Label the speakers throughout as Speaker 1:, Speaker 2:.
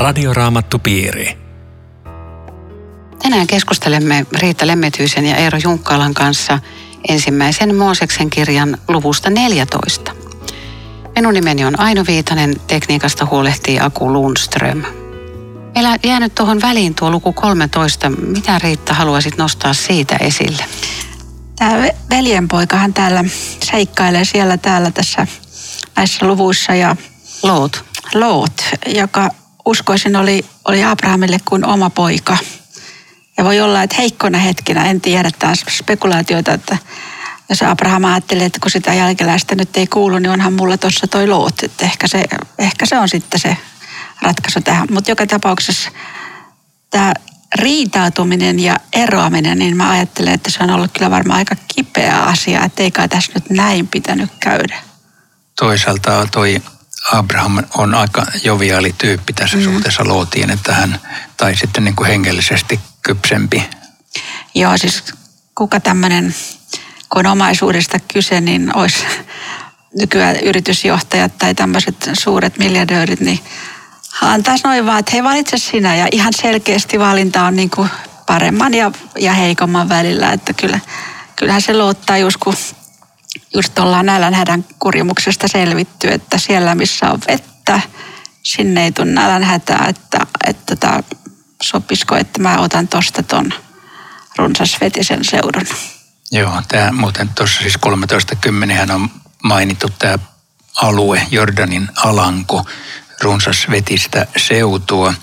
Speaker 1: Radioraamattupiiri.
Speaker 2: Tänään keskustelemme Riitta Lemmetyisen ja Eero Junkkaalan kanssa ensimmäisen Mooseksen kirjan luvusta 14. Minun nimeni on Aino Viitanen, tekniikasta huolehtii Aku Lundström. Meillä jäänyt tuohon väliin tuo luku 13. Mitä Riitta haluaisit nostaa siitä esille?
Speaker 3: Tämä veljenpoikahan täällä seikkailee siellä täällä tässä näissä luvuissa ja
Speaker 2: Loot.
Speaker 3: Loot, joka uskoisin oli, oli Abrahamille kuin oma poika. Ja voi olla, että heikkona hetkinä, en tiedä, tämä spekulaatioita, että jos Abraham ajattelee, että kun sitä jälkeläistä nyt ei kuulu, niin onhan mulla tuossa toi Loot. Että ehkä, se, ehkä se on sitten se ratkaisu tähän. Mutta joka tapauksessa tämä riitautuminen ja eroaminen, niin mä ajattelen, että se on ollut kyllä varmaan aika kipeä asia, että ei kai tässä nyt näin pitänyt käydä.
Speaker 4: Toisaalta toi Abraham on aika joviaali tyyppi tässä mm. suhteessa Lootiin, että hän, tai sitten niin kuin hengellisesti kypsempi.
Speaker 3: Joo, siis kuka tämmöinen, kun on omaisuudesta kyse, niin olisi nykyään yritysjohtajat tai tämmöiset suuret miljardöörit, niin antaisi noin vaan, että hei valitse sinä ja ihan selkeästi valinta on niin kuin paremman ja, ja heikomman välillä, että kyllä, kyllähän se luottaa just kun just ollaan nälänhädän kurjimuksesta selvitty, että siellä missä on vettä, sinne ei tule nälänhätää, että, että tota, sopisiko, että mä otan tosta ton runsasvetisen seudun.
Speaker 4: Joo, tämä muuten tuossa siis 13.10 on mainittu tämä alue, Jordanin alanko, runsasvetistä seutua.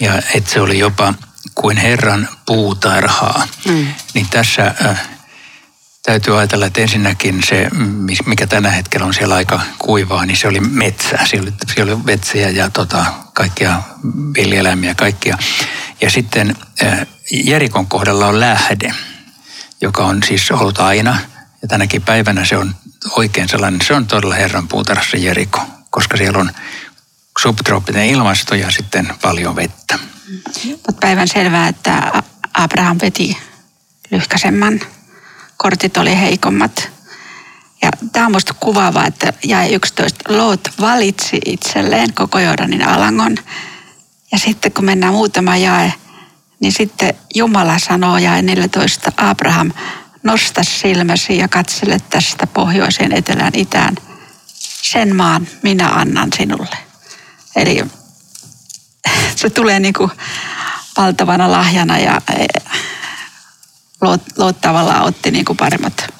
Speaker 4: Ja että se oli jopa kuin Herran puutarhaa. Mm. Niin tässä äh, täytyy ajatella, että ensinnäkin se, mikä tänä hetkellä on siellä aika kuivaa, niin se oli metsää. Siellä oli, siellä oli vetsiä ja tota, kaikkia villieläimiä kaikkia. Ja sitten äh, Jerikon kohdalla on lähde, joka on siis ollut aina. Ja tänäkin päivänä se on oikein sellainen, se on todella Herran puutarhassa Jeriko, koska siellä on subtrooppinen ilmasto ja sitten paljon vettä.
Speaker 3: Mutta päivän selvää, että Abraham veti lyhkäsemmän kortit oli heikommat. Ja tämä on minusta kuvaavaa, että jäi 11. Loot valitsi itselleen koko Jordanin alangon. Ja sitten kun mennään muutama jae, niin sitten Jumala sanoo jae 14. Abraham, nosta silmäsi ja katsele tästä pohjoiseen, etelään, itään. Sen maan minä annan sinulle. Eli se tulee niin kuin valtavana lahjana ja Loot, Loot tavallaan otti niin kuin paremmat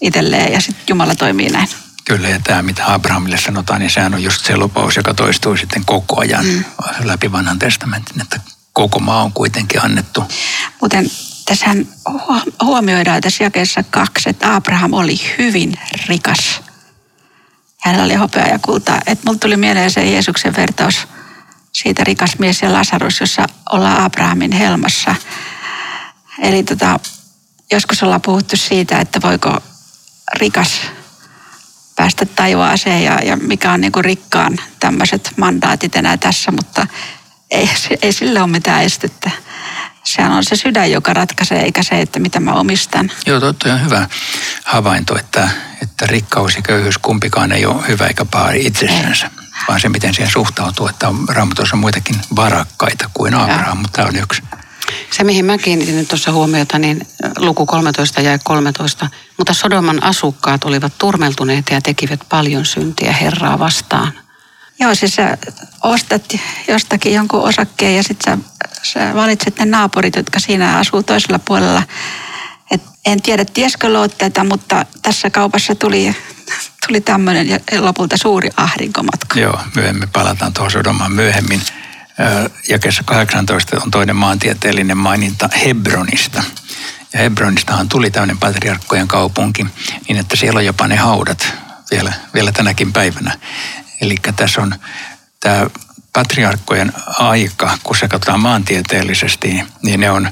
Speaker 3: itselleen ja sitten Jumala toimii näin.
Speaker 4: Kyllä, ja tämä mitä Abrahamille sanotaan, niin sehän on just se lupaus, joka toistuu sitten koko ajan mm. läpi vanhan testamentin, että koko maa on kuitenkin annettu.
Speaker 3: Muuten tässähän huomioidaan tässä jakeessa kaksi, että Abraham oli hyvin rikas. Hänellä oli hopea ja kultaa. Että mulla tuli mieleen se Jeesuksen vertaus siitä rikas mies ja Lasarus, jossa ollaan Abrahamin helmassa – Eli tota, joskus ollaan puhuttu siitä, että voiko rikas päästä taivaaseen ja, ja mikä on niin kuin rikkaan tämmöiset mandaatit enää tässä, mutta ei, ei sille ole mitään estettä. Sehän on se sydän, joka ratkaisee, eikä se, että mitä mä omistan.
Speaker 4: Joo, totta on hyvä havainto, että, että rikkaus ja köyhyys kumpikaan ei ole hyvä eikä paha itsessänsä, ei. vaan se, miten siihen suhtautuu, että on raamatussa muitakin varakkaita kuin Abraham, mutta tämä on yksi.
Speaker 2: Se, mihin mä kiinnitin nyt tuossa huomiota, niin luku 13 ja 13. Mutta Sodoman asukkaat olivat turmeltuneita ja tekivät paljon syntiä Herraa vastaan.
Speaker 3: Joo, siis sä ostat jostakin jonkun osakkeen ja sitten sä, sä valitset ne naapurit, jotka siinä asuu toisella puolella. Et en tiedä, tieskö Loot tätä, mutta tässä kaupassa tuli, tuli tämmöinen ja lopulta suuri ahdinkomatka.
Speaker 4: Joo, myöhemmin palataan tuohon Sodomaan myöhemmin jakessa 18 on toinen maantieteellinen maininta Hebronista. Ja Hebronistahan tuli tämmöinen patriarkkojen kaupunki, niin että siellä on jopa ne haudat vielä, vielä tänäkin päivänä. Eli tässä on tämä patriarkkojen aika, kun se katsotaan maantieteellisesti, niin ne on,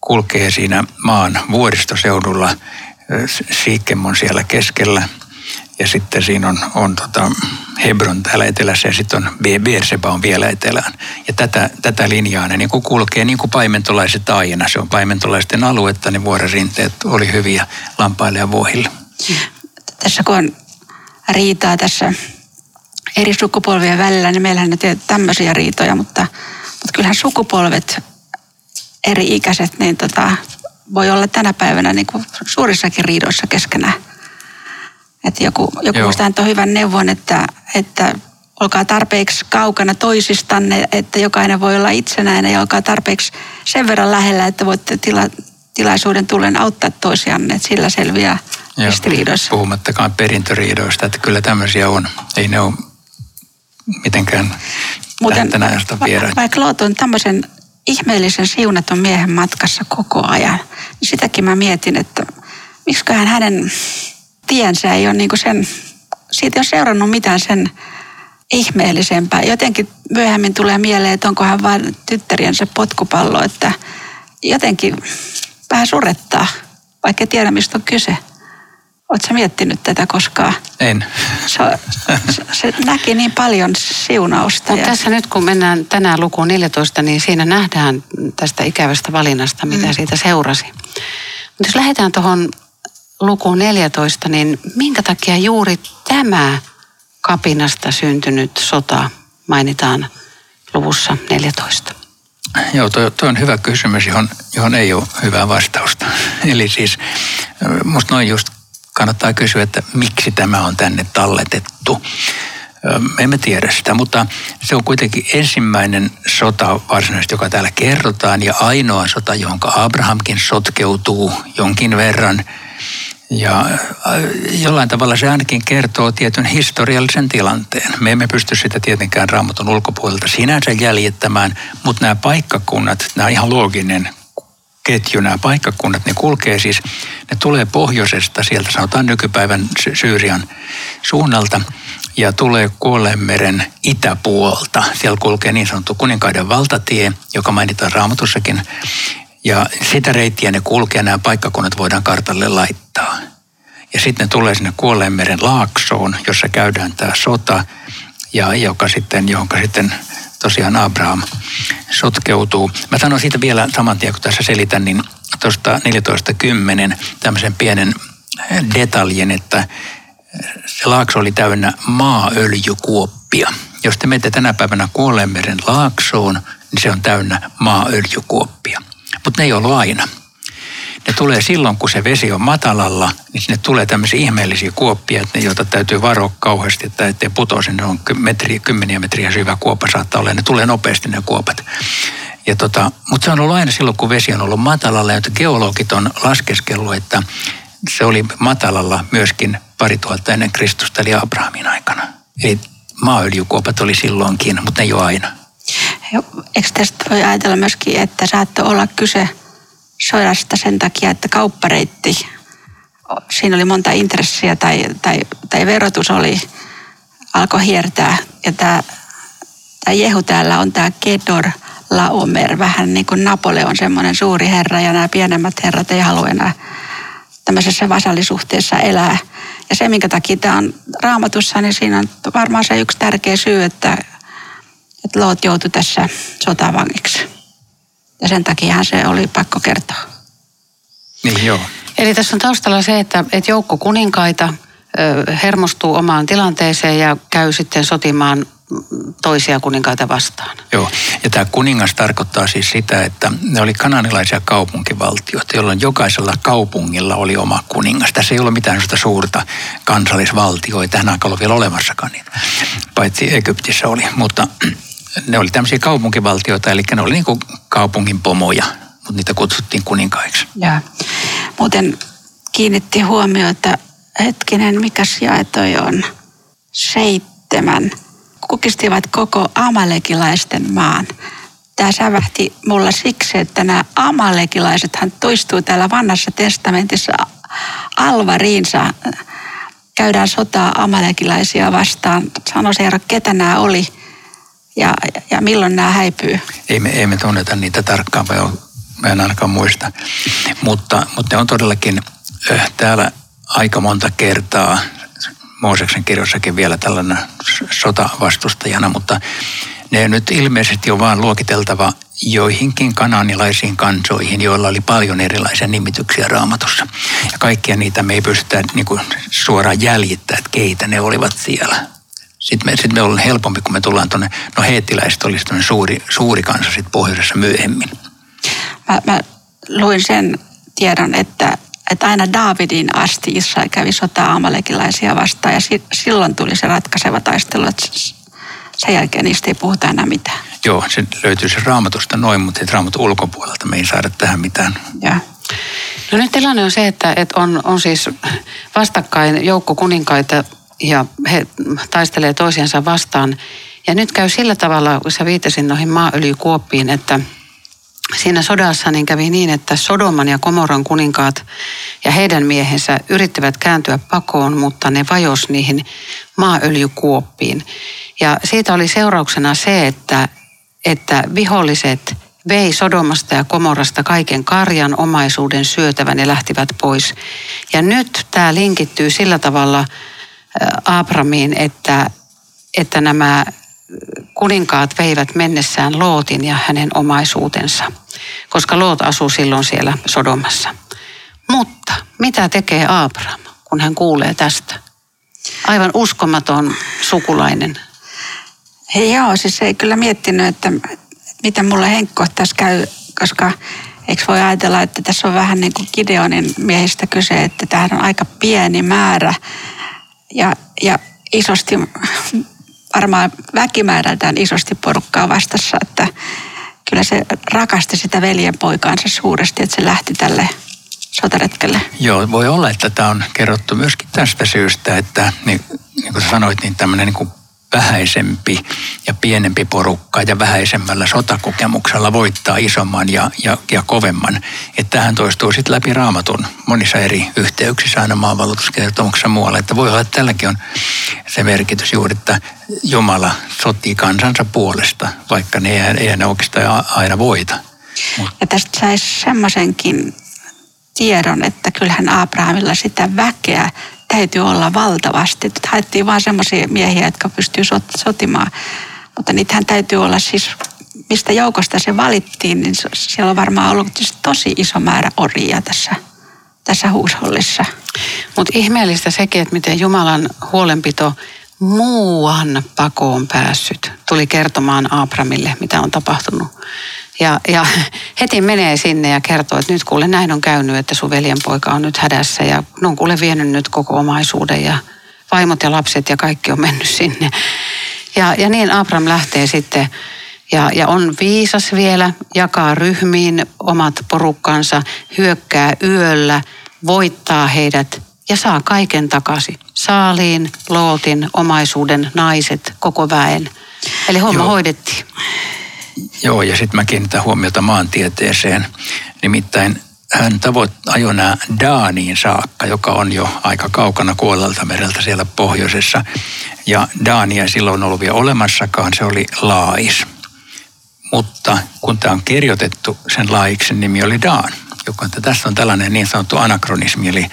Speaker 4: kulkee siinä maan vuoristoseudulla. Siikem on siellä keskellä ja sitten siinä on, on tota Hebron täällä etelässä ja sitten on Beerseba on vielä etelään. Ja tätä, tätä linjaa ne niin kuin kulkee niin kuin paimentolaiset aina. Se on paimentolaisten aluetta, niin vuoririnteet oli hyviä lampaille ja vuohille.
Speaker 3: Tässä kun on riitaa tässä eri sukupolvien välillä, niin meillähän ne tietää tämmöisiä riitoja, mutta, mutta kyllähän sukupolvet eri ikäiset, niin tota, voi olla tänä päivänä niin kuin suurissakin riidoissa keskenään. Että joku, joku muista antoi hyvän neuvon, että, että olkaa tarpeeksi kaukana toisistanne, että jokainen voi olla itsenäinen ja olkaa tarpeeksi sen verran lähellä, että voitte tila, tilaisuuden tullen auttaa toisianne, että sillä selviää ristiriidoissa.
Speaker 4: Puhumattakaan perintöriidoista, että kyllä tämmöisiä on. Ei ne ole mitenkään Muuten, va-
Speaker 3: vieraita. Vaikka Loot on tämmöisen ihmeellisen siunatun miehen matkassa koko ajan, niin sitäkin mä mietin, että miksiköhän hänen tiensä ei ole niin sen, siitä ei ole seurannut mitään sen ihmeellisempää. Jotenkin myöhemmin tulee mieleen, että onko hän vain tyttäriensä potkupallo, että jotenkin vähän surettaa, vaikka tiedä mistä on kyse. Oletko miettinyt tätä koskaan?
Speaker 4: En.
Speaker 3: Se, se, se näki niin paljon siunausta.
Speaker 2: Mutta ja... tässä nyt kun mennään tänään lukuun 14, niin siinä nähdään tästä ikävästä valinnasta, mitä mm. siitä seurasi. Mutta jos lähdetään tuohon lukuun 14, niin minkä takia juuri tämä kapinasta syntynyt sota mainitaan luvussa 14?
Speaker 4: Joo, tuo, tuo on hyvä kysymys, johon, johon ei ole hyvää vastausta. Eli siis musta noin just kannattaa kysyä, että miksi tämä on tänne talletettu. Me emme tiedä sitä, mutta se on kuitenkin ensimmäinen sota varsinaisesti, joka täällä kerrotaan, ja ainoa sota, johon Abrahamkin sotkeutuu jonkin verran – ja äh, jollain tavalla se ainakin kertoo tietyn historiallisen tilanteen. Me emme pysty sitä tietenkään raamatun ulkopuolelta sinänsä jäljittämään, mutta nämä paikkakunnat, nämä ihan looginen ketju, nämä paikkakunnat, ne kulkee siis, ne tulee pohjoisesta, sieltä sanotaan nykypäivän Syyrian suunnalta, ja tulee Kuoleenmeren itäpuolta. Siellä kulkee niin sanottu kuninkaiden valtatie, joka mainitaan raamatussakin, ja sitä reittiä ne kulkee, nämä paikkakunnat voidaan kartalle laittaa. Ja sitten ne tulee sinne Kuolleenmeren laaksoon, jossa käydään tämä sota, ja joka sitten, johonka sitten tosiaan Abraham sotkeutuu. Mä sanon siitä vielä saman tien, kun tässä selitän, niin tuosta 14.10 tämmöisen pienen detaljin, että se laakso oli täynnä maaöljykuoppia. Jos te menette tänä päivänä Kuolleenmeren laaksoon, niin se on täynnä maaöljykuoppia mutta ne ei ollut aina. Ne tulee silloin, kun se vesi on matalalla, niin sinne tulee tämmöisiä ihmeellisiä kuoppia, että ne, joita täytyy varoa kauheasti, että ettei putoa sinne on metriä, kymmeniä metriä syvä kuoppa saattaa olla, ja ne tulee nopeasti ne kuopat. Ja tota, mutta se on ollut aina silloin, kun vesi on ollut matalalla, ja geologit on laskeskellut, että se oli matalalla myöskin pari tuhatta ennen Kristusta, eli Abrahamin aikana. Eli maaöljykuopat oli silloinkin, mutta ne ei ole aina.
Speaker 3: Eikö tästä voi ajatella myöskin, että saattoi olla kyse sodasta sen takia, että kauppareitti, siinä oli monta intressiä tai, tai, tai verotus oli, alkoi hiertää. Ja tämä, tämä Jehu täällä on tämä Kedor Laomer, vähän niin kuin Napoleon semmoinen suuri herra ja nämä pienemmät herrat ei halua enää tämmöisessä vasallisuhteessa elää. Ja se, minkä takia tämä on raamatussa, niin siinä on varmaan se yksi tärkeä syy, että että Loot joutui tässä sotavangiksi. Ja sen takia se oli pakko kertoa.
Speaker 4: Niin joo.
Speaker 2: Eli tässä on taustalla se, että, että joukko kuninkaita hermostuu omaan tilanteeseen ja käy sitten sotimaan toisia kuninkaita vastaan.
Speaker 4: Joo, ja tämä kuningas tarkoittaa siis sitä, että ne oli kananilaisia kaupunkivaltioita, jolloin jokaisella kaupungilla oli oma kuningas. Tässä ei ole mitään sellaista suurta kansallisvaltioita, tähän aikaan ollut vielä olemassakaan niitä, paitsi Egyptissä oli, mutta ne oli tämmöisiä kaupunkivaltioita, eli ne oli niin kuin kaupungin pomoja, mutta niitä kutsuttiin kuninkaiksi.
Speaker 3: Ja muuten kiinnitti huomioon, että hetkinen, mikä jae toi on? Seitsemän. Kukistivat koko amalekilaisten maan. Tämä sävähti mulla siksi, että nämä amalekilaisethan toistuu täällä vanhassa testamentissa alvariinsa. Käydään sotaa amalekilaisia vastaan. Sano Seera, ketä nämä oli? Ja, ja milloin nämä häipyy?
Speaker 4: Ei me, ei me tunneta niitä tarkkaan, vai mä en ainakaan muista. Mutta, mutta ne on todellakin äh, täällä aika monta kertaa, Mooseksen kirjossakin vielä tällainen sotavastustajana, mutta ne nyt ilmeisesti on vaan luokiteltava joihinkin kananilaisiin kansoihin, joilla oli paljon erilaisia nimityksiä raamatussa. Ja kaikkia niitä me ei pystytä niin kuin suoraan jäljittämään, että keitä ne olivat siellä Sitten me, sit me ollaan helpompi, kun me tullaan tuonne, no heettiläiset olisi suuri, suuri kansa sitten pohjoisessa myöhemmin.
Speaker 3: Mä, mä luin sen tiedon, että, että aina Daavidin asti Israel kävi sotaa amalekilaisia vastaan ja si, silloin tuli se ratkaiseva taistelu, että sen jälkeen niistä ei puhuta enää mitään.
Speaker 4: Joo, se löytyy se raamatusta noin, mutta raamatun ulkopuolelta me ei saada tähän mitään.
Speaker 3: Ja.
Speaker 2: No nyt tilanne on se, että, että on, on siis vastakkain joukko kuninkaita ja he taistelee toisiansa vastaan. Ja nyt käy sillä tavalla, kun sä viitasin noihin maaöljykuoppiin, että siinä sodassa niin kävi niin, että Sodoman ja Komoran kuninkaat ja heidän miehensä yrittivät kääntyä pakoon, mutta ne vajos niihin maaöljykuoppiin. Ja siitä oli seurauksena se, että, että viholliset vei Sodomasta ja Komorasta kaiken karjan omaisuuden syötävän ja lähtivät pois. Ja nyt tämä linkittyy sillä tavalla Abramiin, että, että nämä kuninkaat veivät mennessään Lootin ja hänen omaisuutensa, koska Loot asuu silloin siellä Sodomassa. Mutta mitä tekee Abraham, kun hän kuulee tästä? Aivan uskomaton sukulainen.
Speaker 3: Hei joo, siis ei kyllä miettinyt, että mitä mulle Henkko tässä käy, koska eikö voi ajatella, että tässä on vähän niin kuin Gideonin miehistä kyse, että tämä on aika pieni määrä ja, ja isosti, varmaan väkimäärältään isosti porukkaa vastassa, että kyllä se rakasti sitä veljen poikaansa suuresti, että se lähti tälle sotaretkelle.
Speaker 4: Joo, voi olla, että tämä on kerrottu myöskin tästä syystä, että niin, niin kuin sanoit, niin tämmöinen niin vähäisempi ja pienempi porukka ja vähäisemmällä sotakokemuksella voittaa isomman ja, ja, ja kovemman. Että tähän toistuu sitten läpi raamatun monissa eri yhteyksissä aina maanvalutuskertomuksessa muualla. Että voi olla, että tälläkin on se merkitys juuri, että Jumala sotii kansansa puolesta, vaikka ne ei, ei ne oikeastaan aina voita.
Speaker 3: Ja tästä saisi semmoisenkin tiedon, että kyllähän Abrahamilla sitä väkeä täytyy olla valtavasti. Että haettiin vaan semmoisia miehiä, jotka pystyy sot- sotimaan. Mutta niitähän täytyy olla siis, mistä joukosta se valittiin, niin siellä on varmaan ollut siis tosi iso määrä orjia tässä, tässä huushollissa.
Speaker 2: Mutta ihmeellistä sekin, että miten Jumalan huolenpito muuan pakoon päässyt tuli kertomaan Abramille, mitä on tapahtunut. Ja, ja heti menee sinne ja kertoo, että nyt kuule näin on käynyt, että sun veljenpoika on nyt hädässä ja ne on kuule vienyt nyt koko omaisuuden ja vaimot ja lapset ja kaikki on mennyt sinne. Ja, ja niin Abram lähtee sitten ja, ja on viisas vielä, jakaa ryhmiin omat porukkansa, hyökkää yöllä, voittaa heidät ja saa kaiken takaisin. Saaliin, lootin, omaisuuden, naiset, koko väen. Eli homma Joo. hoidettiin.
Speaker 4: Joo, ja sitten mä kiinnitän huomiota maantieteeseen. Nimittäin hän tavoit ajoi nämä Daaniin saakka, joka on jo aika kaukana Kuolelta mereltä siellä pohjoisessa. Ja Daania ei silloin ollut vielä olemassakaan, se oli Laais. Mutta kun tämä on kirjoitettu, sen Laiksen nimi oli Daan. Joka, että tässä on tällainen niin sanottu anakronismi, eli,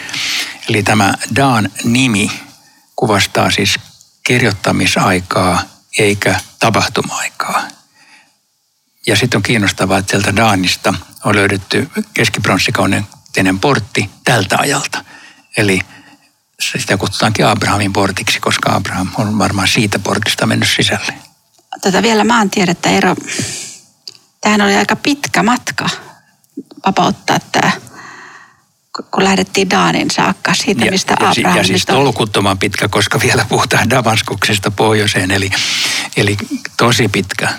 Speaker 4: eli tämä Daan nimi kuvastaa siis kirjoittamisaikaa eikä tapahtuma-aikaa. Ja sitten on kiinnostavaa, että sieltä Daanista on löydetty keskibronssikauden portti tältä ajalta. Eli sitä kutsutaankin Abrahamin portiksi, koska Abraham on varmaan siitä portista mennyt sisälle.
Speaker 3: Tätä vielä maantiedettä ero. Tämähän oli aika pitkä matka vapauttaa tämä kun lähdettiin Daanin saakka siitä, ja, mistä
Speaker 4: ja,
Speaker 3: Abraham
Speaker 4: Ja siis tolkuttoman pitkä, koska vielä puhutaan Damaskuksesta pohjoiseen, eli, eli tosi pitkä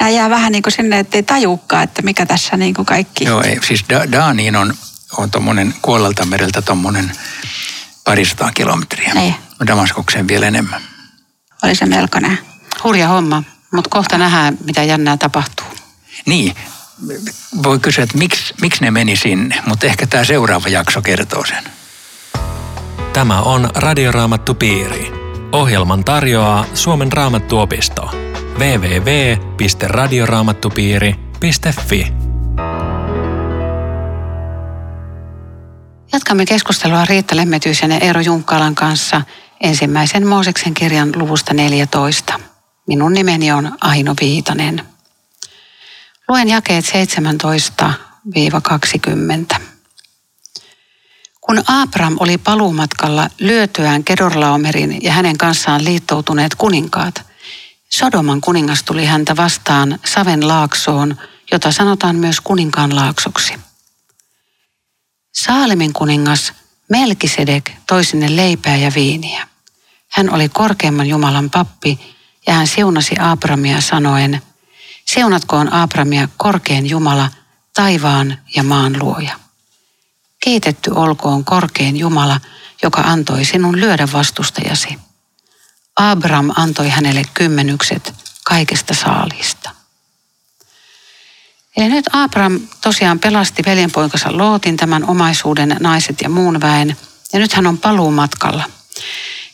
Speaker 3: nämä jää vähän niin kuin sinne, ettei tajuukaan, että mikä tässä niin kuin kaikki.
Speaker 4: Joo, ei, siis da- Daaniin on, on tuommoinen Kuolalta mereltä tuommoinen parisataa kilometriä. Ei. Niin. Damaskokseen vielä enemmän.
Speaker 3: Oli se melkoinen.
Speaker 2: Hurja homma, mutta kohta nähdään, mitä jännää tapahtuu.
Speaker 4: Niin, voi kysyä, että miksi, miksi ne meni sinne, mutta ehkä tämä seuraava jakso kertoo sen.
Speaker 1: Tämä on Radioraamattu Piiri. Ohjelman tarjoaa Suomen Raamattuopisto www.radioraamattupiiri.fi.
Speaker 2: Jatkamme keskustelua Riitta Lemmetyisen ja Eero Junkkalan kanssa ensimmäisen Mooseksen kirjan luvusta 14. Minun nimeni on Aino Viitanen. Luen jakeet 17-20. Kun Abram oli paluumatkalla lyötyään Kedorlaomerin ja hänen kanssaan liittoutuneet kuninkaat, Sodoman kuningas tuli häntä vastaan Saven laaksoon, jota sanotaan myös kuninkaan laaksoksi. Saalemin kuningas Melkisedek toi sinne leipää ja viiniä. Hän oli korkeimman Jumalan pappi ja hän siunasi Abramia sanoen, siunatkoon Abramia korkein Jumala, taivaan ja maan luoja. Kiitetty olkoon korkein Jumala, joka antoi sinun lyödä vastustajasi. Abram antoi hänelle kymmenykset kaikesta saalista. Eli nyt Abram tosiaan pelasti veljenpoikansa Lootin tämän omaisuuden, naiset ja muun väen, ja nyt hän on paluumatkalla.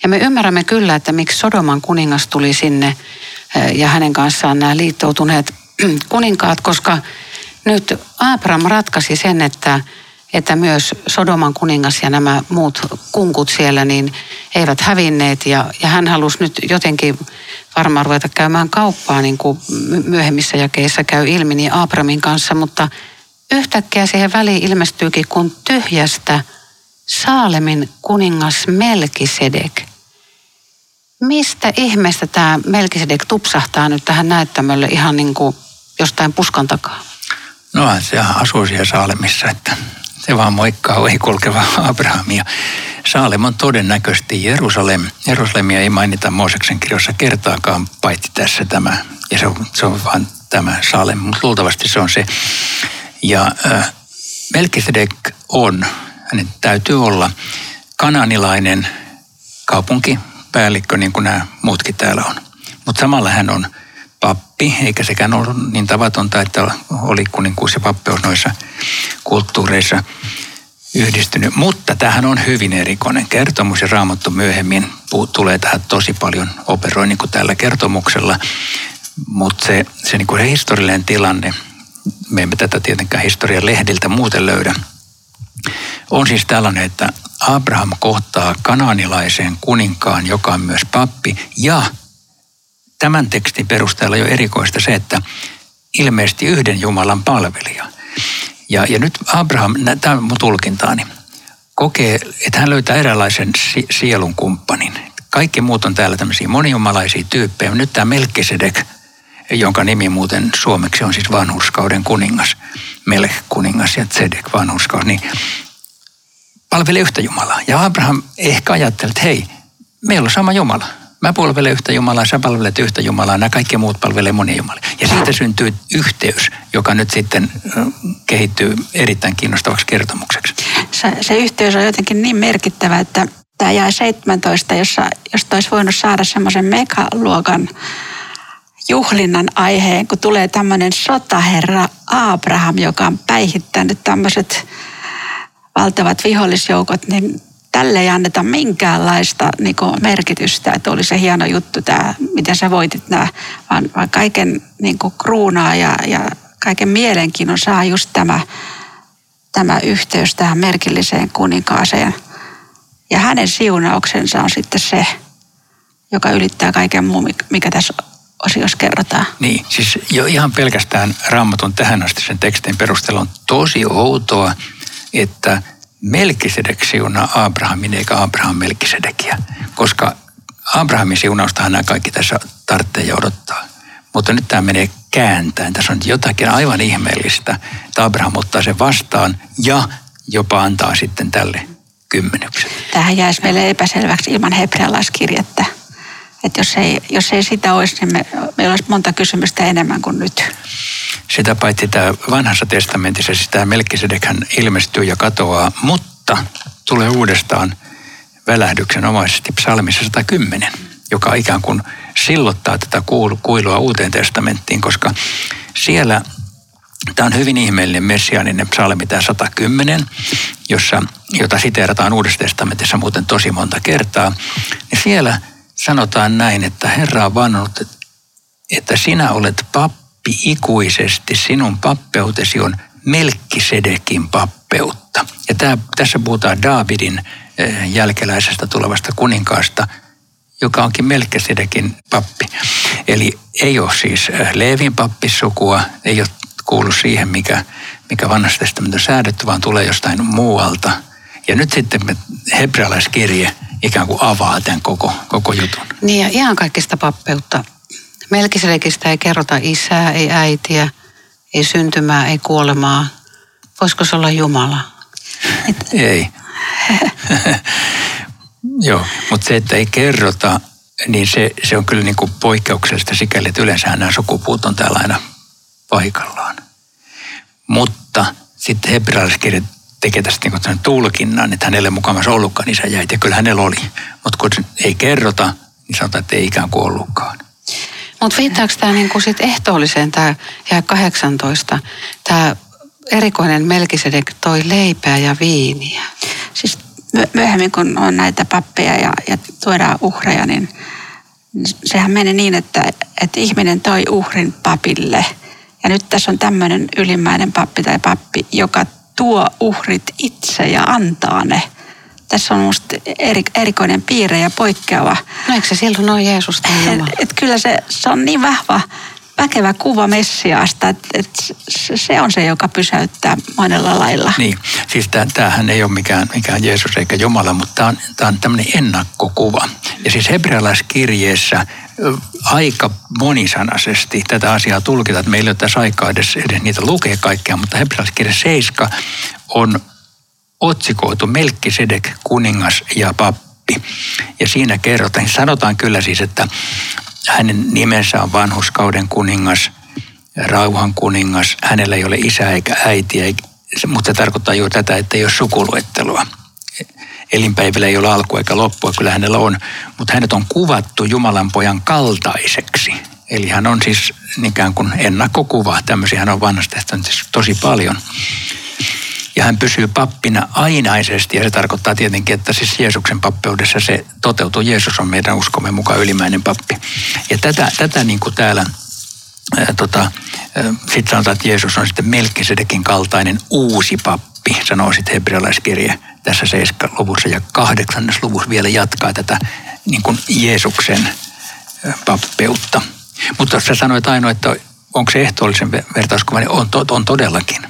Speaker 2: Ja me ymmärrämme kyllä, että miksi Sodoman kuningas tuli sinne eh, ja hänen kanssaan nämä liittoutuneet kuninkaat, koska nyt Abram ratkaisi sen, että että myös Sodoman kuningas ja nämä muut kunkut siellä niin eivät hävinneet ja, ja hän halusi nyt jotenkin varmaan ruveta käymään kauppaa niin kuin myöhemmissä jakeissa käy ilmi niin Abramin kanssa, mutta yhtäkkiä siihen väliin ilmestyykin kun tyhjästä Saalemin kuningas Melkisedek. Mistä ihmeestä tämä Melkisedek tupsahtaa nyt tähän näyttämölle ihan niin kuin jostain puskan takaa?
Speaker 4: No se asuu siellä Saalemissa, että se vaan moikkaa ohi kulkeva Abrahamia. Saalem on todennäköisesti Jerusalem. Jerusalemia ei mainita Mooseksen kirjassa kertaakaan, paitsi tässä tämä. Ja se on, se on vaan tämä Saalem, mutta luultavasti se on se. Ja äh, Melkisedek on, hänen täytyy olla kananilainen kaupunkipäällikkö, niin kuin nämä muutkin täällä on. Mutta samalla hän on pappi, eikä sekään ole niin tavatonta, että oli kuninkuus ja pappeus noissa kulttuureissa yhdistynyt. Mutta tähän on hyvin erikoinen kertomus ja Raamattu myöhemmin tulee tähän tosi paljon operoi niin kuin tällä kertomuksella. Mutta se, se, niin kuin se historiallinen tilanne, me emme tätä tietenkään historian lehdiltä muuten löydä, on siis tällainen, että Abraham kohtaa kananilaisen kuninkaan, joka on myös pappi, ja tämän tekstin perusteella jo erikoista se, että ilmeisesti yhden Jumalan palvelija. Ja, ja nyt Abraham, tämä on mun tulkintaani, kokee, että hän löytää eräänlaisen sielun kumppanin. Kaikki muut on täällä tämmöisiä monijumalaisia tyyppejä. Nyt tämä Melkisedek, jonka nimi muuten suomeksi on siis vanhuskauden kuningas, Melch kuningas ja Zedek vanhuskaus, niin palvelee yhtä Jumalaa. Ja Abraham ehkä ajattelee, että hei, meillä on sama Jumala Mä palvelen yhtä Jumalaa, sä palvelet yhtä Jumalaa, nämä kaikki muut palvelee monia Jumalia. Ja siitä syntyy yhteys, joka nyt sitten kehittyy erittäin kiinnostavaksi kertomukseksi.
Speaker 3: Se, se yhteys on jotenkin niin merkittävä, että tämä jäi 17, jossa, josta olisi voinut saada semmoisen megaluokan juhlinnan aiheen, kun tulee tämmöinen sotaherra Abraham, joka on päihittänyt tämmöiset valtavat vihollisjoukot, niin tälle ei anneta minkäänlaista niin merkitystä, että oli se hieno juttu tämä, miten sä voitit nämä, vaan, vaan kaiken niin kruunaa ja, ja kaiken mielenkiinnon saa just tämä, tämä yhteys tähän merkilliseen kuninkaaseen. Ja hänen siunauksensa on sitten se, joka ylittää kaiken muun, mikä tässä osiossa kerrotaan.
Speaker 4: Niin, siis jo ihan pelkästään raamatun tähän asti sen tekstin perusteella on tosi outoa, että Melkisedek siunaa Abrahamin eikä Abraham Melkisedekia, koska Abrahamin siunaustahan nämä kaikki tässä tarvitsee ja odottaa. Mutta nyt tämä menee kääntäen. Tässä on jotakin aivan ihmeellistä, että Abraham ottaa sen vastaan ja jopa antaa sitten tälle kymmenyksen.
Speaker 3: Tähän jäisi meille epäselväksi ilman hebrealaiskirjettä. Että jos ei, jos ei sitä olisi, niin me, meillä olisi monta kysymystä enemmän kuin nyt.
Speaker 4: Sitä paitsi tämä vanhassa testamentissa sitä Melkisedekhän ilmestyy ja katoaa, mutta tulee uudestaan välähdyksenomaisesti psalmissa 110, joka ikään kuin sillottaa tätä kuilua uuteen testamenttiin, koska siellä Tämä on hyvin ihmeellinen messiaaninen psalmi, tämä 110, jossa, jota siteerataan Uudessa testamentissa muuten tosi monta kertaa. Niin siellä sanotaan näin, että Herra on vannonut, että sinä olet pappi pappi ikuisesti, sinun pappeutesi on Melkkisedekin pappeutta. Ja tämä, tässä puhutaan Daavidin eh, jälkeläisestä tulevasta kuninkaasta, joka onkin Melkkisedekin pappi. Eli ei ole siis eh, Leevin pappisukua, ei ole kuulu siihen, mikä, mikä vanhassa testamentissa säädetty, vaan tulee jostain muualta. Ja nyt sitten hebrealaiskirje ikään kuin avaa tämän koko, koko jutun.
Speaker 2: Niin ja ihan kaikista pappeutta. Melkisedekistä ei kerrota isää, ei äitiä, ei syntymää, ei kuolemaa. Voisiko se olla Jumala?
Speaker 4: Ei. Joo, mutta se, että ei kerrota, niin se, se on kyllä niin kuin poikkeuksellista sikäli, että yleensä nämä sukupuut on täällä aina paikallaan. Mutta sitten hebrealaiskirja tekee tästä niin tulkinnan, että hänelle mukamassa ollutkaan isä jäi, ja kyllä hänellä oli. Mutta kun ei kerrota, niin sanotaan, että ei ikään kuin ollutkaan.
Speaker 2: Mutta viittaako tämä niinku sit ehtoolliseen, tämä jää 18, tämä erikoinen Melkisedek toi leipää ja viiniä?
Speaker 3: Siis myöhemmin kun on näitä pappeja ja, ja tuodaan uhreja, niin sehän meni niin, että, että ihminen toi uhrin papille. Ja nyt tässä on tämmöinen ylimmäinen pappi tai pappi, joka tuo uhrit itse ja antaa ne. Tässä on minusta eri, erikoinen piirre ja poikkeava.
Speaker 2: No eikö se silloin ole Jeesus
Speaker 3: et, et kyllä se, se on niin vahva, väkevä kuva Messiaasta, että et se on se, joka pysäyttää monella lailla.
Speaker 4: Niin, siis tämähän ei ole mikään, mikään Jeesus eikä Jumala, mutta tämä on, tämä on tämmöinen ennakkokuva. Ja siis hebrealaiskirjeessä aika monisanaisesti tätä asiaa tulkita, että meillä ei ole tässä aikaa edes, edes niitä lukea kaikkea, mutta hebrealaiskirja 7 on otsikoitu Melkkisedek, kuningas ja pappi. Ja siinä kerrotaan, sanotaan kyllä siis, että hänen nimensä on vanhuskauden kuningas, rauhan kuningas, hänellä ei ole isä eikä äitiä, mutta se tarkoittaa juuri tätä, että ei ole sukuluettelua elinpäivillä ei ole alku eikä loppua, kyllä hänellä on, mutta hänet on kuvattu Jumalan pojan kaltaiseksi. Eli hän on siis ikään kuin ennakkokuva, tämmöisiä hän on vanhasta siis tosi paljon. Ja hän pysyy pappina ainaisesti ja se tarkoittaa tietenkin, että siis Jeesuksen pappeudessa se toteutuu. Jeesus on meidän uskomme mukaan ylimäinen pappi. Ja tätä, tätä niin kuin täällä tota, sitten sanotaan, että Jeesus on sitten Melkisedekin kaltainen uusi pappi, sanoo sitten hebrealaiskirje tässä 7 luvussa ja kahdeksannes luvussa vielä jatkaa tätä niin kuin Jeesuksen pappeutta. Mutta sä sanoit ainoa, että onko se ehtoollisen vertauskuva, niin on, on todellakin.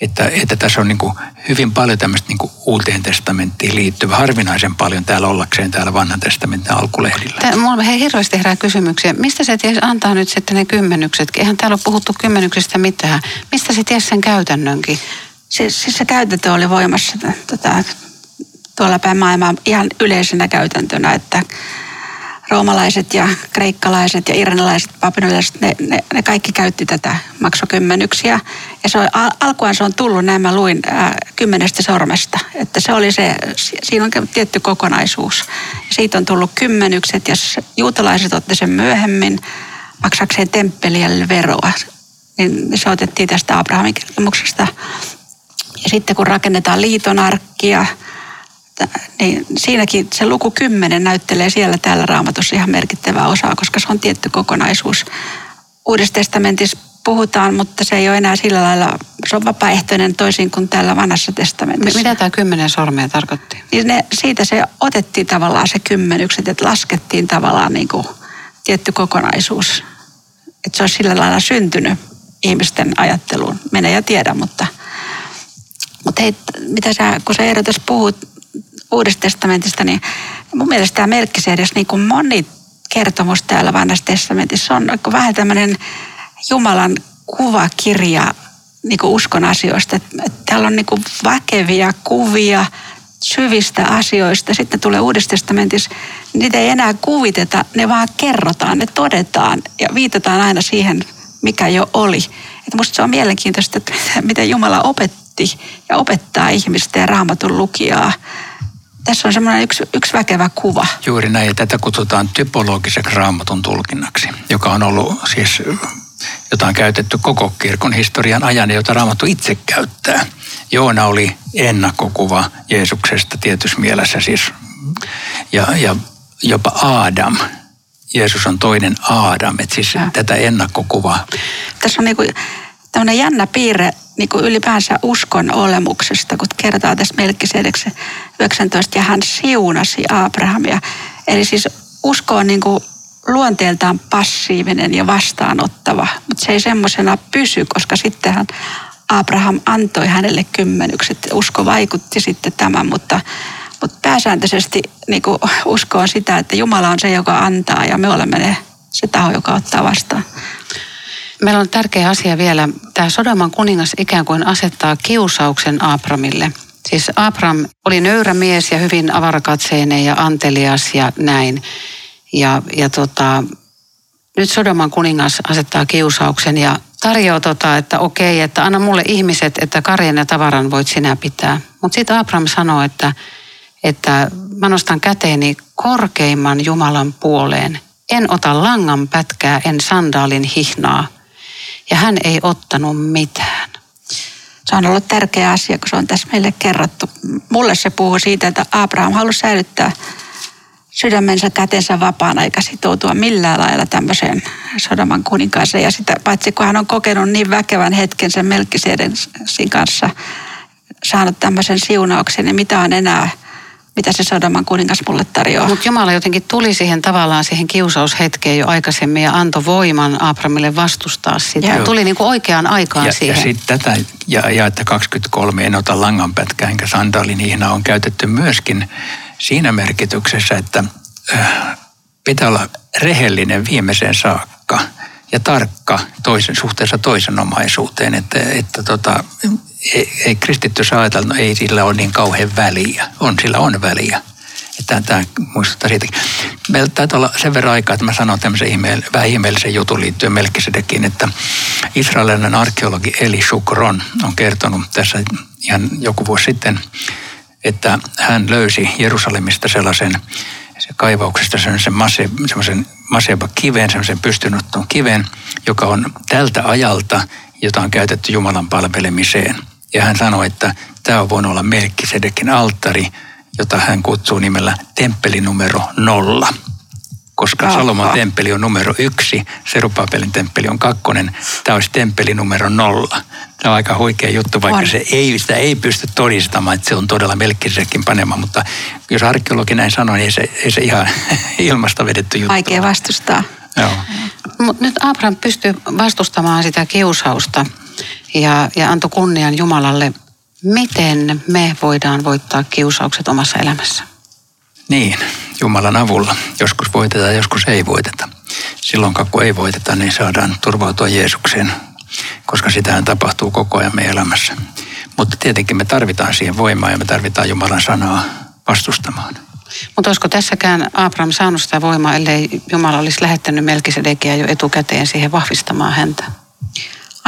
Speaker 4: Että, että tässä on niin kuin hyvin paljon tämmöistä niin kuin uuteen testamenttiin liittyvä, harvinaisen paljon täällä ollakseen täällä vanhan testamentin alkulehdillä.
Speaker 2: Tämä, mulla he hirveästi herää kysymyksiä. Mistä se ties antaa nyt sitten ne kymmenykset? Eihän täällä ole puhuttu kymmenyksistä mitään. Mistä se ties sen käytännönkin?
Speaker 3: Siis, siis se käytäntö oli voimassa tota, tuolla päin maailmaa ihan yleisenä käytäntönä, että roomalaiset ja kreikkalaiset ja iranilaiset, papinolaiset, ne, ne, ne, kaikki käytti tätä maksokymmenyksiä. Ja se on, al, alkuaan se on tullut, näin mä luin, ää, kymmenestä sormesta. Että se oli se, siinä on tietty kokonaisuus. Ja siitä on tullut kymmenykset ja juutalaiset otti sen myöhemmin maksakseen temppeliä veroa. Niin se otettiin tästä Abrahamin kertomuksesta. Ja sitten kun rakennetaan liitonarkkia, niin siinäkin se luku 10 näyttelee siellä täällä raamatussa ihan merkittävää osaa, koska se on tietty kokonaisuus. Uudessa testamentissa puhutaan, mutta se ei ole enää sillä lailla, se on vapaaehtoinen toisin kuin täällä vanhassa testamentissa.
Speaker 2: Mitä tämä kymmenen sormea tarkoitti?
Speaker 3: Niin ne, siitä se otettiin tavallaan se kymmenykset, että laskettiin tavallaan niin kuin tietty kokonaisuus. Että se olisi sillä lailla syntynyt ihmisten ajatteluun. Mene ja tiedä, mutta, mutta hei, mitä sä, kun sä Eero tässä puhut Uudesta testamentista, niin mun mielestä tämä Melkkisedes, niin kuin moni kertomus täällä vanhassa testamentissa on vähän tämmöinen Jumalan kuvakirja niin kuin uskon asioista. Täällä on niin kuin väkeviä kuvia syvistä asioista. Sitten tulee Uudessa testamentissa, niitä ei enää kuviteta, ne vaan kerrotaan, ne todetaan ja viitataan aina siihen, mikä jo oli. Että musta se on mielenkiintoista, että miten Jumala opetti ja opettaa ihmistä ja raamatun lukijaa tässä on semmoinen yksi, yksi väkevä kuva.
Speaker 4: Juuri näin, ja tätä kutsutaan typologiseksi raamatun tulkinnaksi, joka on ollut siis, jota on käytetty koko kirkon historian ajan, jota raamattu itse käyttää. Joona oli ennakkokuva Jeesuksesta tietyssä mielessä siis, ja, ja jopa Adam. Jeesus on toinen Adam, että siis ja. tätä ennakkokuvaa.
Speaker 3: Tässä on niin kuin tämmöinen jännä piirre niin kuin ylipäänsä uskon olemuksesta, kun kertaa tässä Melkisedeksen 19 ja hän siunasi Abrahamia. Eli siis usko on niin kuin luonteeltaan passiivinen ja vastaanottava, mutta se ei semmoisena pysy, koska sittenhän Abraham antoi hänelle kymmenykset. Usko vaikutti sitten tämän, mutta, mutta pääsääntöisesti niin kuin usko on sitä, että Jumala on se, joka antaa ja me olemme ne, se taho, joka ottaa vastaan.
Speaker 2: Meillä on tärkeä asia vielä. Tämä Sodoman kuningas ikään kuin asettaa kiusauksen Abramille. Siis Abram oli nöyrä mies ja hyvin avarakatseinen ja antelias ja näin. Ja, ja tota, nyt Sodoman kuningas asettaa kiusauksen ja tarjoaa, tota, että okei, että anna mulle ihmiset, että karjan ja tavaran voit sinä pitää. Mutta sitten Abraham sanoo, että, että mä nostan käteeni korkeimman Jumalan puoleen. En ota langan pätkää, en sandaalin hihnaa. Ja hän ei ottanut mitään.
Speaker 3: Se on ollut tärkeä asia, kun se on tässä meille kerrottu. Mulle se puhuu siitä, että Abraham halusi säilyttää sydämensä kätensä vapaana eikä sitoutua millään lailla tämmöiseen Sodoman kuninkaaseen. Ja sitä, paitsi kun hän on kokenut niin väkevän hetken sen Melkiseiden kanssa, saanut tämmöisen siunauksen, niin mitä on enää, mitä se Sodoman kuningas mulle tarjoaa.
Speaker 2: Mutta Jumala jotenkin tuli siihen tavallaan siihen kiusaushetkeen jo aikaisemmin ja antoi voiman Abramille vastustaa sitä. Ja tuli niin kuin oikeaan aikaan
Speaker 4: ja,
Speaker 2: siihen.
Speaker 4: Ja sitten tätä, ja, ja että 23 en ota langanpätkää enkä sandaalin ihna on käytetty myöskin siinä merkityksessä, että äh, pitää olla rehellinen viimeiseen saakka ja tarkka toisen, suhteessa toisen omaisuuteen, että, että tota, ei, ei kristitty saa ajatella, no ei sillä ole niin kauhean väliä. On, sillä on väliä. Että tämä muistuttaa siitä. Meillä taitaa olla sen verran aikaa, että mä sanon tämmöisen ihmeel, vähän ihmeellisen jutun liittyen Melkisedekin, että israelilainen arkeologi Eli Shukron on kertonut tässä ihan joku vuosi sitten, että hän löysi Jerusalemista sellaisen se kaivauksesta sellaisen mase, semmoisen maseba kiven, semmoisen pystynotton kiven, joka on tältä ajalta, jota on käytetty Jumalan palvelemiseen. Ja hän sanoi, että tämä on voinut olla Melkkisedekin alttari, jota hän kutsuu nimellä temppeli numero nolla koska Aha. Salomon temppeli on numero yksi, Serupapelin temppeli on kakkonen, tämä olisi temppeli numero nolla. Tämä on aika huikea juttu, vaikka se ei, sitä ei pysty todistamaan, että se on todella melkkisekin panema, mutta jos arkeologi näin sanoo, niin ei se, ei se ihan ilmasta vedetty juttu.
Speaker 3: Vaikea vastustaa.
Speaker 4: Joo.
Speaker 2: Mutta nyt Abraham pystyy vastustamaan sitä kiusausta ja, ja antoi kunnian Jumalalle. Miten me voidaan voittaa kiusaukset omassa elämässä?
Speaker 4: Niin, Jumalan avulla. Joskus voitetaan, joskus ei voiteta. Silloin kun ei voiteta, niin saadaan turvautua Jeesukseen, koska sitähän tapahtuu koko ajan meidän elämässä. Mutta tietenkin me tarvitaan siihen voimaa ja me tarvitaan Jumalan sanaa vastustamaan.
Speaker 2: Mutta olisiko tässäkään Abraham saanut sitä voimaa, ellei Jumala olisi lähettänyt Melkisedekiä jo etukäteen siihen vahvistamaan häntä?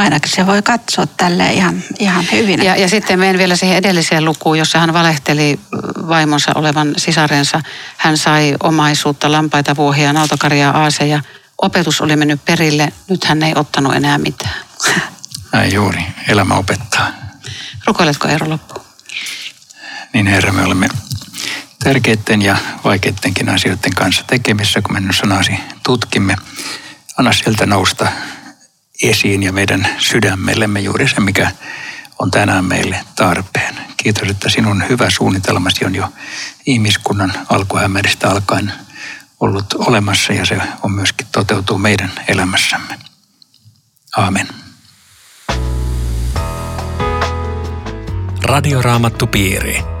Speaker 3: ainakin se voi katsoa tälle ihan, ihan hyvin.
Speaker 2: Ja, ja sitten menen vielä siihen edelliseen lukuun, jossa hän valehteli vaimonsa olevan sisarensa. Hän sai omaisuutta, lampaita, vuohia, nautakarjaa, aaseja. Opetus oli mennyt perille, nyt hän ei ottanut enää mitään.
Speaker 4: Näin juuri, elämä opettaa.
Speaker 2: Rukoiletko Eero loppuun?
Speaker 4: Niin Herra, me olemme tärkeiden ja vaikeidenkin asioiden kanssa tekemissä, kun me sanasi tutkimme. Anna sieltä nousta esiin ja meidän sydämellemme juuri se, mikä on tänään meille tarpeen. Kiitos, että sinun hyvä suunnitelmasi on jo ihmiskunnan alkuhämäristä alkaen ollut olemassa ja se on myöskin toteutuu meidän elämässämme. Aamen.
Speaker 1: Radioraamattupiiri.